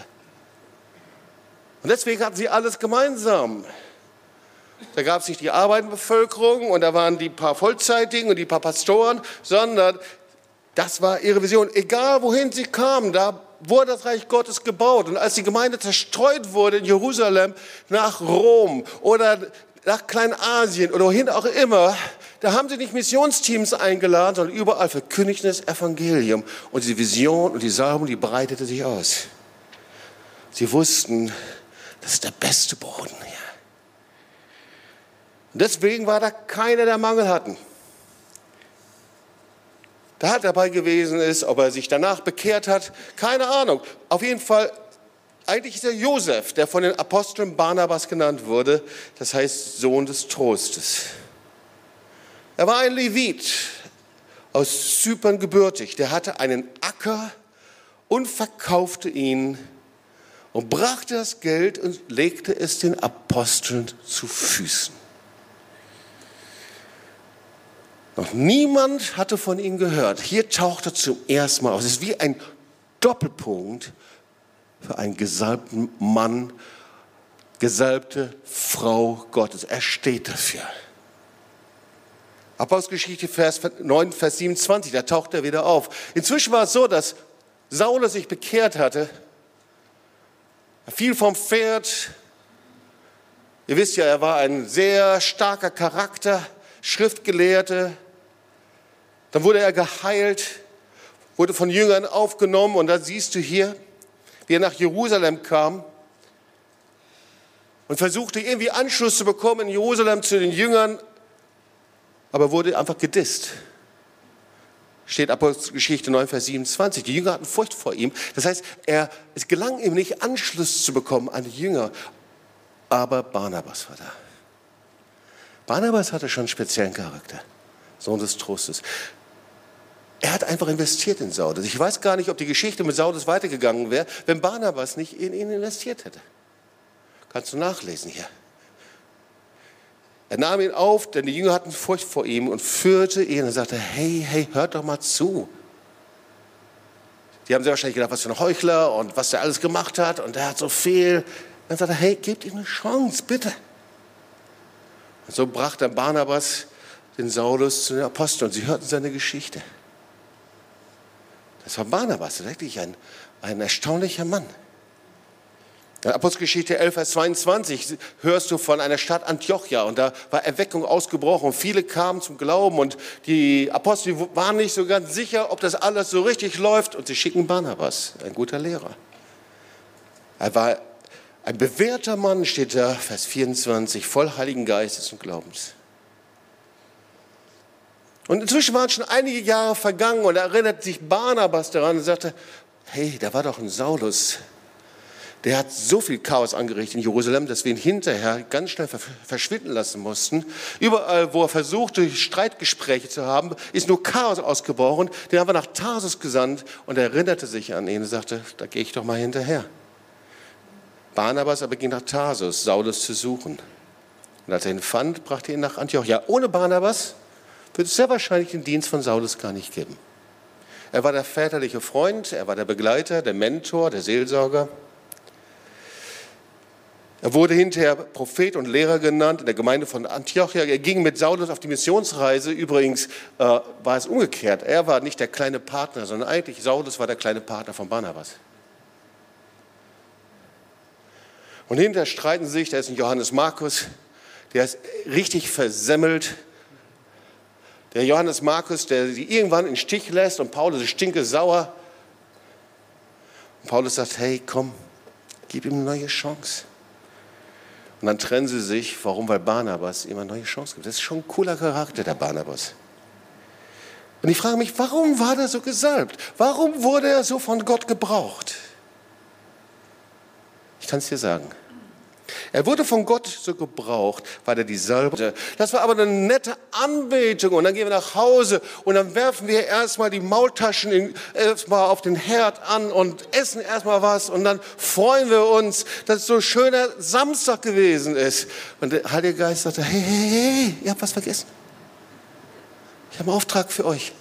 Und deswegen hatten sie alles gemeinsam. Da gab es nicht die Arbeitenbevölkerung und da waren die paar Vollzeitigen und die paar Pastoren, sondern das war ihre Vision. Egal wohin sie kamen, da wurde das Reich Gottes gebaut. Und als die Gemeinde zerstreut wurde in Jerusalem nach Rom oder nach Kleinasien oder wohin auch immer, da haben sie nicht Missionsteams eingeladen, sondern überall verkündigten das Evangelium. Und die Vision und die Salbung, die breitete sich aus. Sie wussten, das ist der beste Boden hier. Und deswegen war da keiner, der Mangel hatten. Da hat dabei gewesen ist, ob er sich danach bekehrt hat, keine Ahnung. Auf jeden Fall, eigentlich ist er Josef, der von den Aposteln Barnabas genannt wurde, das heißt Sohn des Trostes. Er war ein Levit, aus Zypern gebürtig. Der hatte einen Acker und verkaufte ihn und brachte das Geld und legte es den Aposteln zu Füßen. Noch niemand hatte von ihm gehört. Hier taucht er zum ersten Mal auf. Es ist wie ein Doppelpunkt für einen gesalbten Mann, gesalbte Frau Gottes. Er steht dafür. Apostelgeschichte Vers 9, Vers 27, da taucht er wieder auf. Inzwischen war es so, dass Saulus sich bekehrt hatte. Er fiel vom Pferd. Ihr wisst ja, er war ein sehr starker Charakter. Schriftgelehrte. Dann wurde er geheilt, wurde von Jüngern aufgenommen und da siehst du hier, wie er nach Jerusalem kam und versuchte irgendwie Anschluss zu bekommen in Jerusalem zu den Jüngern, aber wurde einfach gedisst. Steht Apostelgeschichte 9, Vers 27. Die Jünger hatten Furcht vor ihm. Das heißt, er, es gelang ihm nicht, Anschluss zu bekommen an die Jünger. Aber Barnabas war da. Barnabas hatte schon einen speziellen Charakter, Sohn des Trostes. Er hat einfach investiert in Saulus. Ich weiß gar nicht, ob die Geschichte mit Saulus weitergegangen wäre, wenn Barnabas nicht in ihn investiert hätte. Kannst du nachlesen hier. Er nahm ihn auf, denn die Jünger hatten Furcht vor ihm und führte ihn und sagte, hey, hey, hört doch mal zu. Die haben sich wahrscheinlich gedacht, was für ein Heuchler und was er alles gemacht hat und er hat so viel. Dann sagte er, hey, gebt ihm eine Chance, bitte. Und so brachte Barnabas den Saulus zu den Aposteln und sie hörten seine Geschichte. Das war Barnabas, wirklich ein, ein erstaunlicher Mann. In Apostelgeschichte 11, Vers 22 hörst du von einer Stadt Antiochia und da war Erweckung ausgebrochen und viele kamen zum Glauben und die Apostel waren nicht so ganz sicher, ob das alles so richtig läuft und sie schicken Barnabas, ein guter Lehrer. Er war ein bewährter Mann steht da, Vers 24, voll Heiligen Geistes und Glaubens. Und inzwischen waren schon einige Jahre vergangen und er erinnert sich Barnabas daran und sagte, hey, da war doch ein Saulus, der hat so viel Chaos angerichtet in Jerusalem, dass wir ihn hinterher ganz schnell verschwinden lassen mussten. Überall, wo er versuchte, Streitgespräche zu haben, ist nur Chaos ausgebrochen. Den haben wir nach Tarsus gesandt und er erinnerte sich an ihn und sagte, da gehe ich doch mal hinterher. Barnabas aber ging nach Tarsus, Saulus zu suchen. Und als er ihn fand, brachte er ihn nach Antiochia. Ohne Barnabas würde es sehr wahrscheinlich den Dienst von Saulus gar nicht geben. Er war der väterliche Freund, er war der Begleiter, der Mentor, der Seelsorger. Er wurde hinterher Prophet und Lehrer genannt in der Gemeinde von Antiochia. Er ging mit Saulus auf die Missionsreise. Übrigens äh, war es umgekehrt. Er war nicht der kleine Partner, sondern eigentlich Saulus war der kleine Partner von Barnabas. Und hinterher streiten sich, da ist ein Johannes Markus, der ist richtig versemmelt. Der Johannes Markus, der sie irgendwann in den Stich lässt und Paulus ist stinke sauer. Und Paulus sagt, hey, komm, gib ihm eine neue Chance. Und dann trennen sie sich. Warum? Weil Barnabas ihm eine neue Chance gibt. Das ist schon ein cooler Charakter, der Barnabas. Und ich frage mich, warum war der so gesalbt? Warum wurde er so von Gott gebraucht? Ich kann es dir sagen. Er wurde von Gott so gebraucht, weil er die Salbe. Das war aber eine nette Anbetung. Und dann gehen wir nach Hause und dann werfen wir erstmal die Maultaschen in, erstmal auf den Herd an und essen erstmal was. Und dann freuen wir uns, dass es so ein schöner Samstag gewesen ist. Und der Heilige Geist sagte, hey, hey, hey, ihr habt was vergessen. Ich habe einen Auftrag für euch.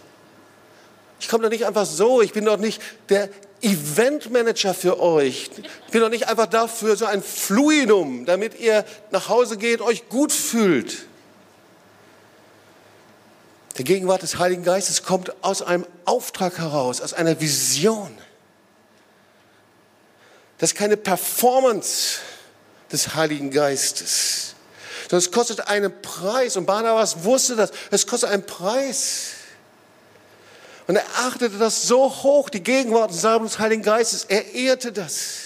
Ich komme doch nicht einfach so, ich bin doch nicht der Eventmanager für euch. Ich bin doch nicht einfach dafür so ein Fluidum, damit ihr nach Hause geht, euch gut fühlt. Der Gegenwart des Heiligen Geistes kommt aus einem Auftrag heraus, aus einer Vision. Das ist keine Performance des Heiligen Geistes, sondern es kostet einen Preis. Und Barnabas wusste das, es kostet einen Preis. Und er achtete das so hoch, die Gegenwart des Heiligen Geistes. Er ehrte das.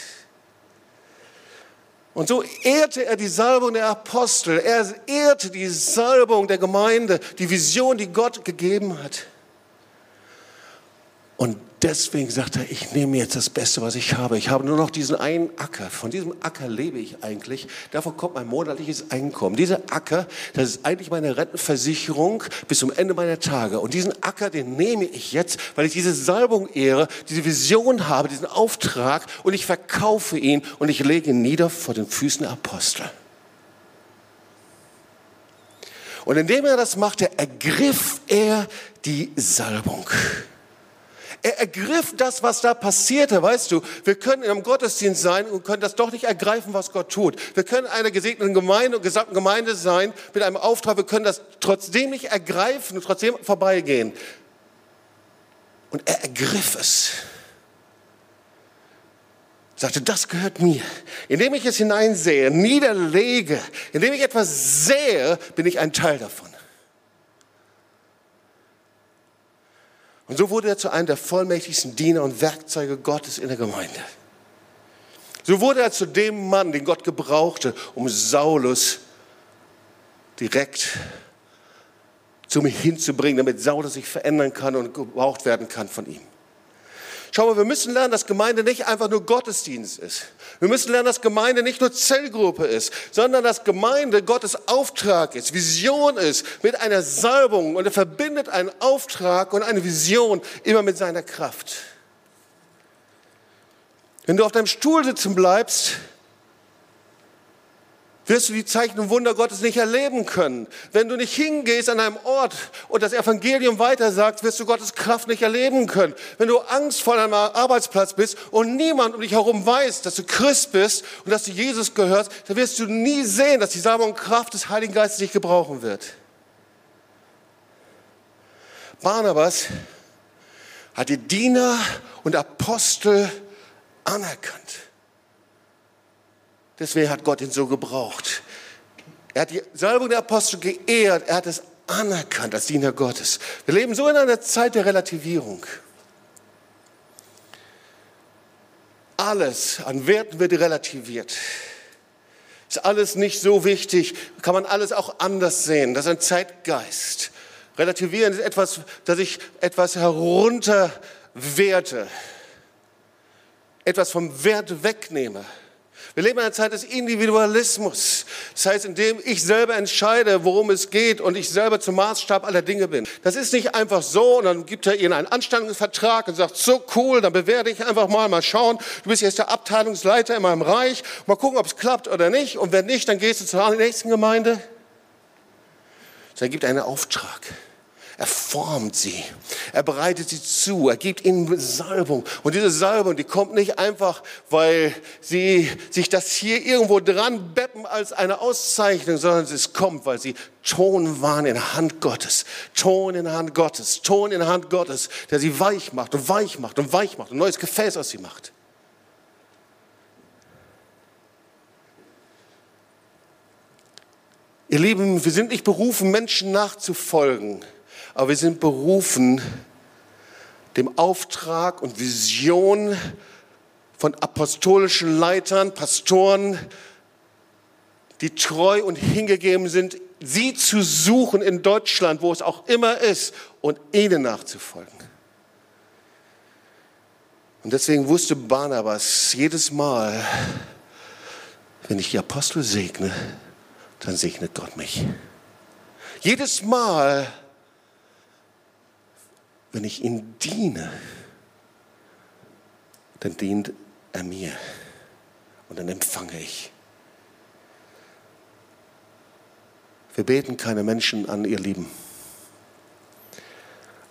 Und so ehrte er die Salbung der Apostel. Er ehrte die Salbung der Gemeinde, die Vision, die Gott gegeben hat. Und deswegen sagt er, ich nehme jetzt das Beste, was ich habe. Ich habe nur noch diesen einen Acker. Von diesem Acker lebe ich eigentlich. Davon kommt mein monatliches Einkommen. Dieser Acker, das ist eigentlich meine Rentenversicherung bis zum Ende meiner Tage. Und diesen Acker, den nehme ich jetzt, weil ich diese Salbung ehre, diese Vision habe, diesen Auftrag und ich verkaufe ihn und ich lege ihn nieder vor den Füßen der Apostel. Und indem er das machte, ergriff er die Salbung. Er ergriff das, was da passierte, weißt du. Wir können im Gottesdienst sein und können das doch nicht ergreifen, was Gott tut. Wir können eine gesegnete Gemeinde und gesamten Gemeinde sein mit einem Auftrag. Wir können das trotzdem nicht ergreifen und trotzdem vorbeigehen. Und er ergriff es. Sagte, das gehört mir. Indem ich es hineinsehe, niederlege, indem ich etwas sehe, bin ich ein Teil davon. Und so wurde er zu einem der vollmächtigsten Diener und Werkzeuge Gottes in der Gemeinde. So wurde er zu dem Mann, den Gott gebrauchte, um Saulus direkt zu mir hinzubringen, damit Saulus sich verändern kann und gebraucht werden kann von ihm. Schau mal, wir müssen lernen, dass Gemeinde nicht einfach nur Gottesdienst ist. Wir müssen lernen, dass Gemeinde nicht nur Zellgruppe ist, sondern dass Gemeinde Gottes Auftrag ist, Vision ist, mit einer Salbung und er verbindet einen Auftrag und eine Vision immer mit seiner Kraft. Wenn du auf deinem Stuhl sitzen bleibst, wirst du die Zeichen und Wunder Gottes nicht erleben können. Wenn du nicht hingehst an einem Ort und das Evangelium weitersagst, wirst du Gottes Kraft nicht erleben können. Wenn du Angst vor einem Arbeitsplatz bist und niemand um dich herum weiß, dass du Christ bist und dass du Jesus gehörst, dann wirst du nie sehen, dass die Salbung und Kraft des Heiligen Geistes dich gebrauchen wird. Barnabas hat die Diener und Apostel anerkannt. Deswegen hat Gott ihn so gebraucht. Er hat die Salbung der Apostel geehrt, er hat es anerkannt als Diener Gottes. Wir leben so in einer Zeit der Relativierung. Alles an Werten wird relativiert. Ist alles nicht so wichtig, kann man alles auch anders sehen. Das ist ein Zeitgeist. Relativieren ist etwas, dass ich etwas herunterwerte, etwas vom Wert wegnehme. Wir leben in einer Zeit des Individualismus. Das heißt, indem ich selber entscheide, worum es geht und ich selber zum Maßstab aller Dinge bin. Das ist nicht einfach so und dann gibt er ihnen einen Anstellungsvertrag und sagt, so cool, dann bewerte ich einfach mal, mal schauen. Du bist jetzt der Abteilungsleiter in meinem Reich. Mal gucken, ob es klappt oder nicht. Und wenn nicht, dann gehst du zur nächsten Gemeinde. Dann gibt einen Auftrag. Er formt sie. Er bereitet sie zu. Er gibt ihnen Salbung. Und diese Salbung, die kommt nicht einfach, weil sie sich das hier irgendwo dran beppen als eine Auszeichnung, sondern es kommt, weil sie Ton waren in Hand Gottes. Ton in der Hand Gottes. Ton in der Hand Gottes, der sie weich macht und weich macht und weich macht und neues Gefäß aus sie macht. Ihr Lieben, wir sind nicht berufen, Menschen nachzufolgen aber wir sind berufen, dem Auftrag und Vision von apostolischen Leitern, Pastoren, die treu und hingegeben sind, sie zu suchen in Deutschland, wo es auch immer ist, und ihnen nachzufolgen. Und deswegen wusste Barnabas jedes Mal, wenn ich die Apostel segne, dann segnet Gott mich. Jedes Mal, wenn ich ihm diene, dann dient er mir und dann empfange ich. Wir beten keine Menschen an, ihr Lieben.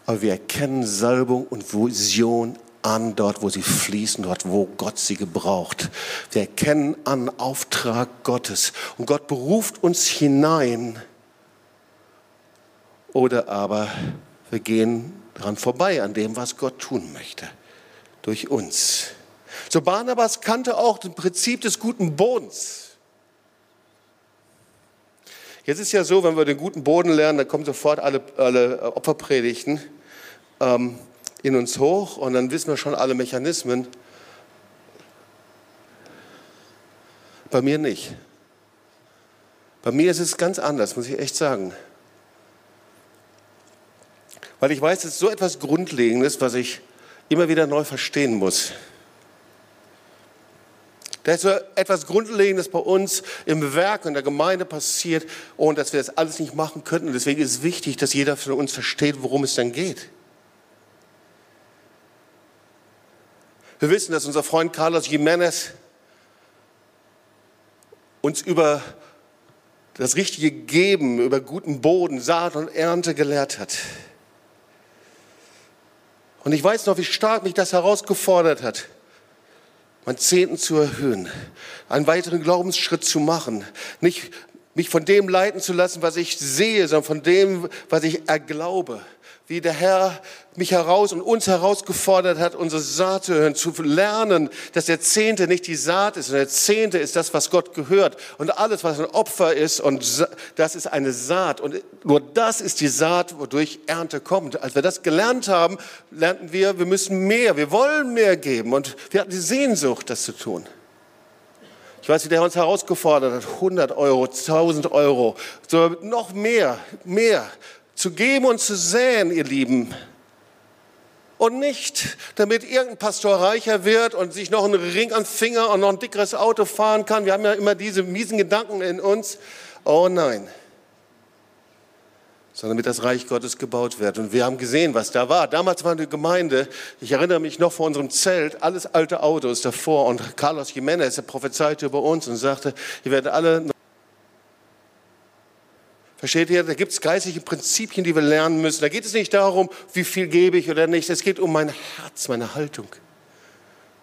Aber wir erkennen Salbung und Vision an, dort wo sie fließen, dort wo Gott sie gebraucht. Wir erkennen an Auftrag Gottes. Und Gott beruft uns hinein. Oder aber wir gehen daran vorbei, an dem, was Gott tun möchte. Durch uns. So Barnabas kannte auch das Prinzip des guten Bodens. Jetzt ist ja so, wenn wir den guten Boden lernen, dann kommen sofort alle, alle Opferpredigten ähm, in uns hoch und dann wissen wir schon alle Mechanismen. Bei mir nicht. Bei mir ist es ganz anders, muss ich echt sagen. Weil ich weiß, es ist so etwas Grundlegendes, was ich immer wieder neu verstehen muss. Da ist so etwas Grundlegendes bei uns im Werk und der Gemeinde passiert und dass wir das alles nicht machen könnten. Und deswegen ist es wichtig, dass jeder von uns versteht, worum es denn geht. Wir wissen, dass unser Freund Carlos Jiménez uns über das richtige Geben, über guten Boden, Saat und Ernte gelehrt hat. Und ich weiß noch, wie stark mich das herausgefordert hat mein Zehnten zu erhöhen, einen weiteren Glaubensschritt zu machen, nicht mich von dem leiten zu lassen, was ich sehe, sondern von dem, was ich erglaube wie der Herr mich heraus und uns herausgefordert hat, unsere Saat zu hören, zu lernen, dass der Zehnte nicht die Saat ist, sondern der Zehnte ist das, was Gott gehört. Und alles, was ein Opfer ist, und das ist eine Saat. Und nur das ist die Saat, wodurch Ernte kommt. Als wir das gelernt haben, lernten wir, wir müssen mehr, wir wollen mehr geben. Und wir hatten die Sehnsucht, das zu tun. Ich weiß, wie der uns herausgefordert hat, 100 Euro, 1000 Euro, so noch mehr, mehr zu geben und zu säen, ihr Lieben. Und nicht, damit irgendein Pastor reicher wird und sich noch einen Ring am Finger und noch ein dickeres Auto fahren kann. Wir haben ja immer diese miesen Gedanken in uns. Oh nein. Sondern damit das Reich Gottes gebaut wird. Und wir haben gesehen, was da war. Damals war eine Gemeinde, ich erinnere mich noch vor unserem Zelt, alles alte Autos davor. Und Carlos Jiménez, prophezeite über uns und sagte, ihr werdet alle Versteht ihr? Da gibt es geistliche Prinzipien, die wir lernen müssen. Da geht es nicht darum, wie viel gebe ich oder nicht. Es geht um mein Herz, meine Haltung.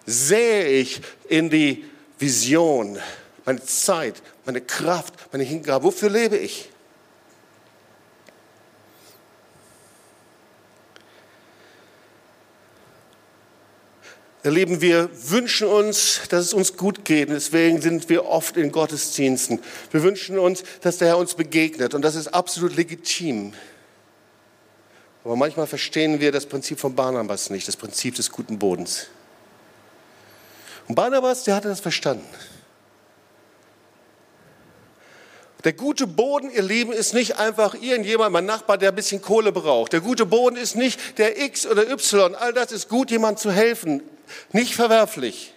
Sehe ich in die Vision, meine Zeit, meine Kraft, meine Hingabe. Wofür lebe ich? Ihr Lieben, wir wünschen uns, dass es uns gut geht. Deswegen sind wir oft in Gottesdiensten. Wir wünschen uns, dass der Herr uns begegnet. Und das ist absolut legitim. Aber manchmal verstehen wir das Prinzip von Barnabas nicht, das Prinzip des guten Bodens. Und Barnabas, der hatte das verstanden. Der gute Boden, ihr Lieben, ist nicht einfach irgendjemand, mein Nachbar, der ein bisschen Kohle braucht. Der gute Boden ist nicht der X oder Y. All das ist gut, jemand zu helfen. Nicht verwerflich.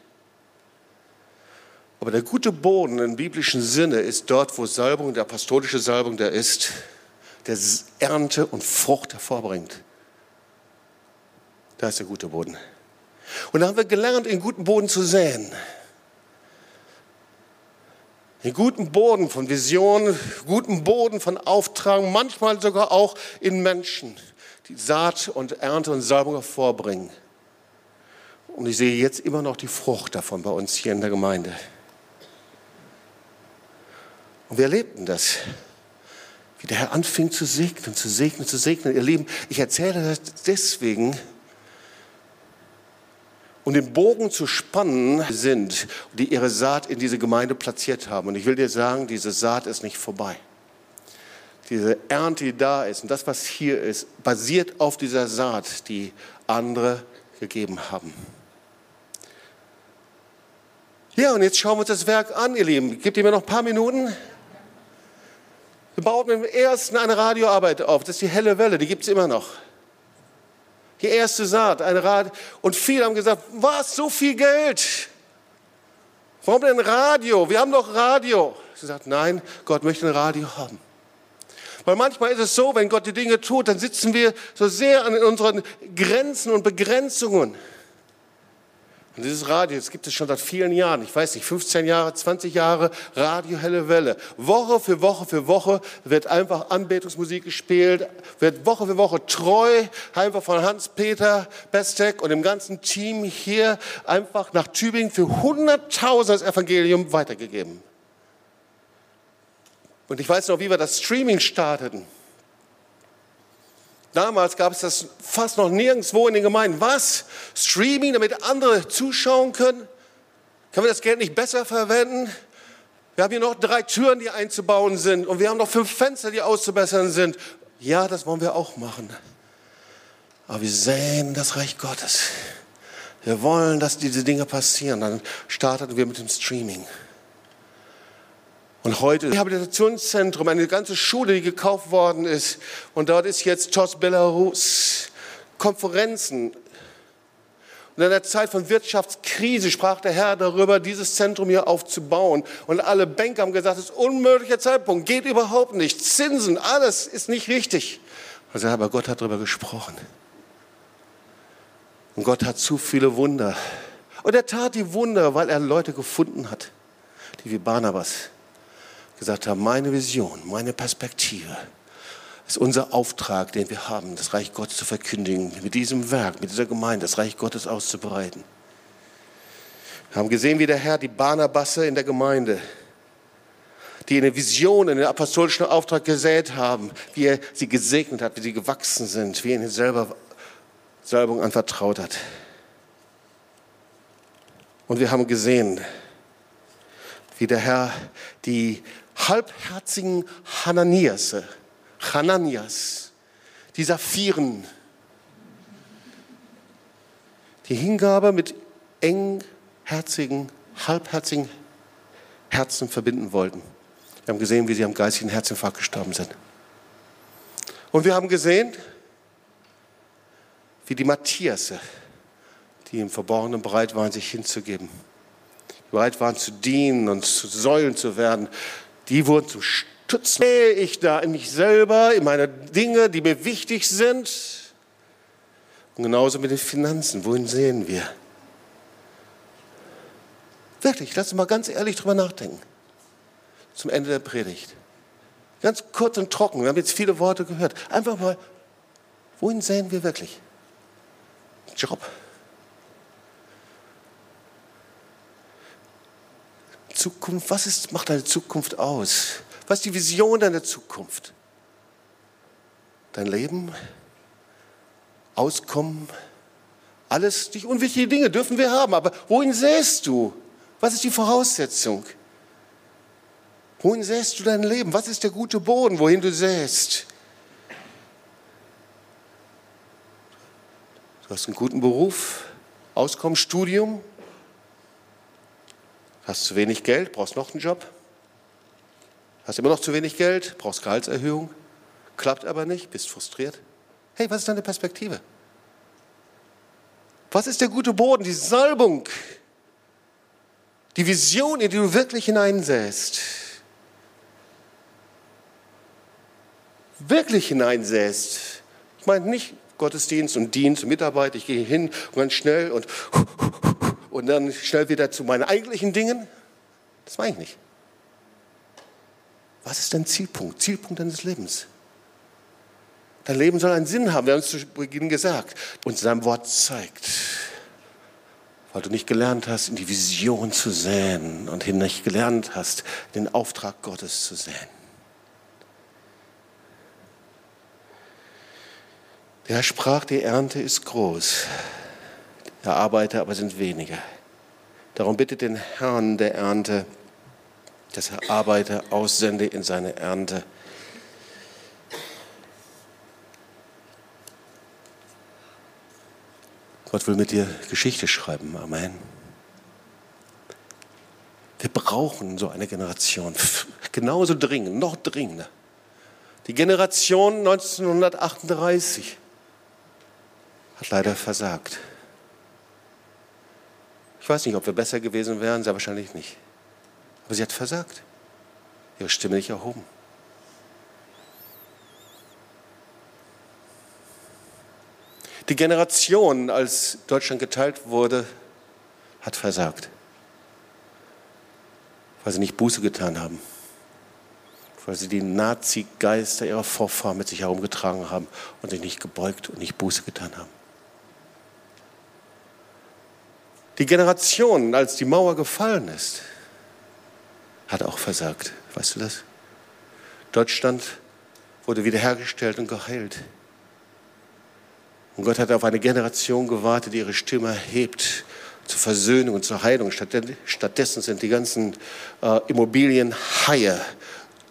Aber der gute Boden im biblischen Sinne ist dort, wo Salbung, der apostolische Salbung der ist, der Ernte und Frucht hervorbringt. Da ist der gute Boden. Und da haben wir gelernt, in guten Boden zu säen. In guten Boden von Visionen, guten Boden von Auftragen, manchmal sogar auch in Menschen, die Saat und Ernte und Salbung hervorbringen. Und ich sehe jetzt immer noch die Frucht davon bei uns hier in der Gemeinde. Und wir erlebten das, wie der Herr anfing zu segnen, zu segnen, zu segnen. Ihr Lieben, ich erzähle das deswegen, um den Bogen zu spannen sind, die ihre Saat in diese Gemeinde platziert haben. Und ich will dir sagen, diese Saat ist nicht vorbei. Diese Ernte, die da ist und das, was hier ist, basiert auf dieser Saat, die andere gegeben haben. Ja, und jetzt schauen wir uns das Werk an, ihr Lieben. Gebt ihr mir noch ein paar Minuten? Wir bauten im ersten eine Radioarbeit auf. Das ist die helle Welle, die gibt es immer noch. Die erste Saat, eine Rad. Und viele haben gesagt, was, so viel Geld? Warum denn Radio? Wir haben doch Radio. Sie sagt, nein, Gott möchte ein Radio haben. Weil manchmal ist es so, wenn Gott die Dinge tut, dann sitzen wir so sehr an unseren Grenzen und Begrenzungen. Und dieses Radio, das gibt es schon seit vielen Jahren, ich weiß nicht, 15 Jahre, 20 Jahre, Radio Helle Welle. Woche für Woche für Woche wird einfach Anbetungsmusik gespielt, wird Woche für Woche treu, einfach von Hans-Peter Bestek und dem ganzen Team hier einfach nach Tübingen für 100.000 das Evangelium weitergegeben. Und ich weiß noch, wie wir das Streaming starteten. Damals gab es das fast noch nirgendwo in den Gemeinden. Was? Streaming, damit andere zuschauen können? Können wir das Geld nicht besser verwenden? Wir haben hier noch drei Türen, die einzubauen sind. Und wir haben noch fünf Fenster, die auszubessern sind. Ja, das wollen wir auch machen. Aber wir sehen das Reich Gottes. Wir wollen, dass diese Dinge passieren. Dann starteten wir mit dem Streaming. Und heute Rehabilitationszentrum, eine ganze Schule, die gekauft worden ist. Und dort ist jetzt TOS Belarus, Konferenzen. Und in der Zeit von Wirtschaftskrise sprach der Herr darüber, dieses Zentrum hier aufzubauen. Und alle Banker haben gesagt, es ist ein unmöglicher Zeitpunkt, geht überhaupt nicht. Zinsen, alles ist nicht richtig. Also, aber Gott hat darüber gesprochen. Und Gott hat zu viele Wunder. Und er tat die Wunder, weil er Leute gefunden hat, die wie Barnabas gesagt haben, meine Vision, meine Perspektive ist unser Auftrag, den wir haben, das Reich Gottes zu verkündigen, mit diesem Werk, mit dieser Gemeinde, das Reich Gottes auszubreiten. Wir haben gesehen, wie der Herr die Barnabasse in der Gemeinde, die eine Vision in den apostolischen Auftrag gesät haben, wie er sie gesegnet hat, wie sie gewachsen sind, wie er ihnen selber Salbung anvertraut hat. Und wir haben gesehen, wie der Herr die halbherzigen Hananias, Hananias, die Saphiren, die Hingabe mit engherzigen, halbherzigen Herzen verbinden wollten. Wir haben gesehen, wie sie am geistigen Herzinfarkt gestorben sind. Und wir haben gesehen, wie die Matthiasse, die im Verborgenen bereit waren, sich hinzugeben, bereit waren zu dienen und zu Säulen zu werden, die wurden zu Stützen. Sehe ich da in mich selber, in meine Dinge, die mir wichtig sind. Und genauso mit den Finanzen. Wohin sehen wir? Wirklich, lass uns mal ganz ehrlich drüber nachdenken. Zum Ende der Predigt. Ganz kurz und trocken. Wir haben jetzt viele Worte gehört. Einfach mal, wohin sehen wir wirklich? Job. Zukunft, was ist, macht deine Zukunft aus? Was ist die Vision deiner Zukunft? Dein Leben, Auskommen, alles, die unwichtige Dinge dürfen wir haben, aber wohin säst du? Was ist die Voraussetzung? Wohin säst du dein Leben? Was ist der gute Boden, wohin du säst? Du hast einen guten Beruf, Auskommen, Studium, Hast zu wenig Geld, brauchst noch einen Job. Hast immer noch zu wenig Geld, brauchst Gehaltserhöhung. Klappt aber nicht, bist frustriert. Hey, was ist deine Perspektive? Was ist der gute Boden, die Salbung, die Vision, in die du wirklich hineinsäst? Wirklich hineinsäst. Ich meine nicht Gottesdienst und Dienst und Mitarbeit, ich gehe hin und ganz schnell und und dann schnell wieder zu meinen eigentlichen Dingen. Das meine ich nicht. Was ist dein Zielpunkt? Zielpunkt deines Lebens. Dein Leben soll einen Sinn haben. Wir haben es zu Beginn gesagt. Und sein Wort zeigt, weil du nicht gelernt hast, in die Vision zu säen und nicht gelernt hast, den Auftrag Gottes zu säen. Der sprach, die Ernte ist groß. Der Arbeiter aber sind weniger. Darum bittet den Herrn der Ernte, dass er Arbeiter aussende in seine Ernte. Gott will mit dir Geschichte schreiben. Amen. Wir brauchen so eine Generation. Genauso dringend, noch dringender. Die Generation 1938 hat leider versagt. Ich weiß nicht, ob wir besser gewesen wären, sehr wahrscheinlich nicht. Aber sie hat versagt. Ihre Stimme nicht erhoben. Die Generation, als Deutschland geteilt wurde, hat versagt, weil sie nicht Buße getan haben, weil sie die Nazi-Geister ihrer Vorfahren mit sich herumgetragen haben und sich nicht gebeugt und nicht Buße getan haben. Die Generation, als die Mauer gefallen ist, hat auch versagt. Weißt du das? Deutschland wurde wiederhergestellt und geheilt. Und Gott hat auf eine Generation gewartet, die ihre Stimme erhebt zur Versöhnung und zur Heilung. Stattdessen sind die ganzen äh, Immobilienhaie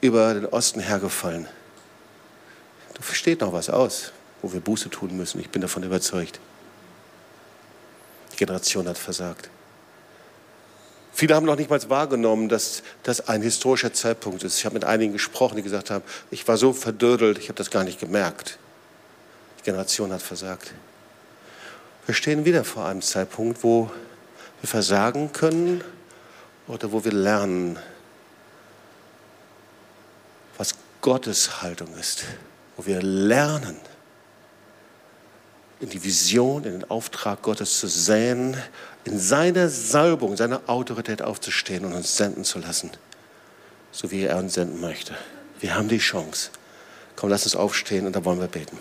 über den Osten hergefallen. Da versteht noch was aus, wo wir Buße tun müssen. Ich bin davon überzeugt. Generation hat versagt. Viele haben noch nicht mal wahrgenommen, dass das ein historischer Zeitpunkt ist. Ich habe mit einigen gesprochen, die gesagt haben, ich war so verdödelt, ich habe das gar nicht gemerkt. Die Generation hat versagt. Wir stehen wieder vor einem Zeitpunkt, wo wir versagen können oder wo wir lernen, was Gottes Haltung ist, wo wir lernen, in die Vision, in den Auftrag Gottes zu säen, in seiner Salbung, seiner Autorität aufzustehen und uns senden zu lassen, so wie er uns senden möchte. Wir haben die Chance. Komm, lass uns aufstehen und da wollen wir beten.